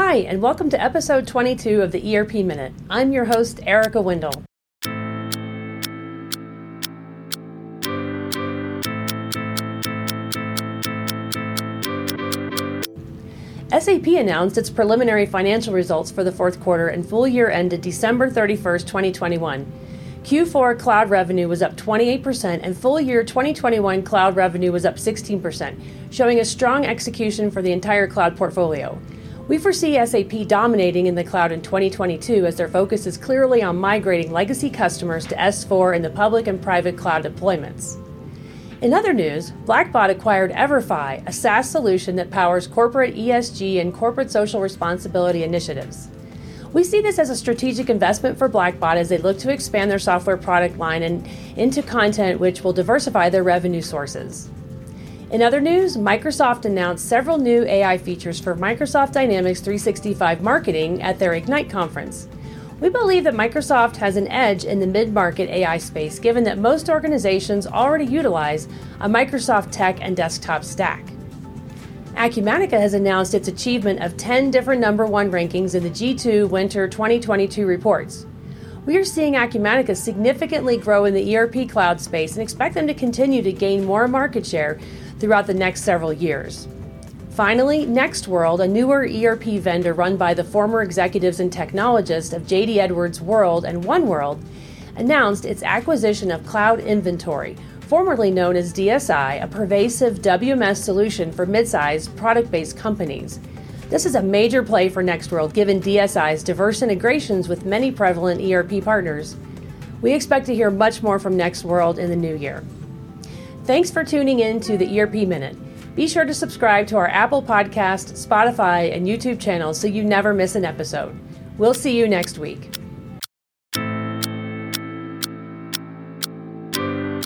Hi, and welcome to episode 22 of the ERP Minute. I'm your host, Erica Wendell. SAP announced its preliminary financial results for the fourth quarter and full year ended December 31st, 2021. Q4 cloud revenue was up 28% and full year 2021 cloud revenue was up 16%, showing a strong execution for the entire cloud portfolio. We foresee SAP dominating in the cloud in 2022 as their focus is clearly on migrating legacy customers to S4 in the public and private cloud deployments. In other news, Blackbaud acquired Everfi, a SaaS solution that powers corporate ESG and corporate social responsibility initiatives. We see this as a strategic investment for Blackbaud as they look to expand their software product line and into content which will diversify their revenue sources. In other news, Microsoft announced several new AI features for Microsoft Dynamics 365 marketing at their Ignite conference. We believe that Microsoft has an edge in the mid market AI space given that most organizations already utilize a Microsoft tech and desktop stack. Acumatica has announced its achievement of 10 different number one rankings in the G2 Winter 2022 reports. We are seeing Acumatica significantly grow in the ERP cloud space and expect them to continue to gain more market share throughout the next several years. Finally, NextWorld, a newer ERP vendor run by the former executives and technologists of JD Edwards World and OneWorld, announced its acquisition of Cloud Inventory, formerly known as DSI, a pervasive WMS solution for mid-sized product-based companies. This is a major play for NextWorld given DSI's diverse integrations with many prevalent ERP partners. We expect to hear much more from NextWorld in the new year. Thanks for tuning in to the ERP Minute. Be sure to subscribe to our Apple Podcast, Spotify, and YouTube channels so you never miss an episode. We'll see you next week.